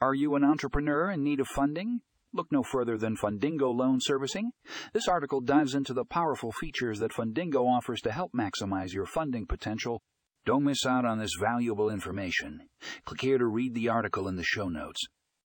Are you an entrepreneur in need of funding? Look no further than Fundingo Loan Servicing. This article dives into the powerful features that Fundingo offers to help maximize your funding potential. Don't miss out on this valuable information. Click here to read the article in the show notes.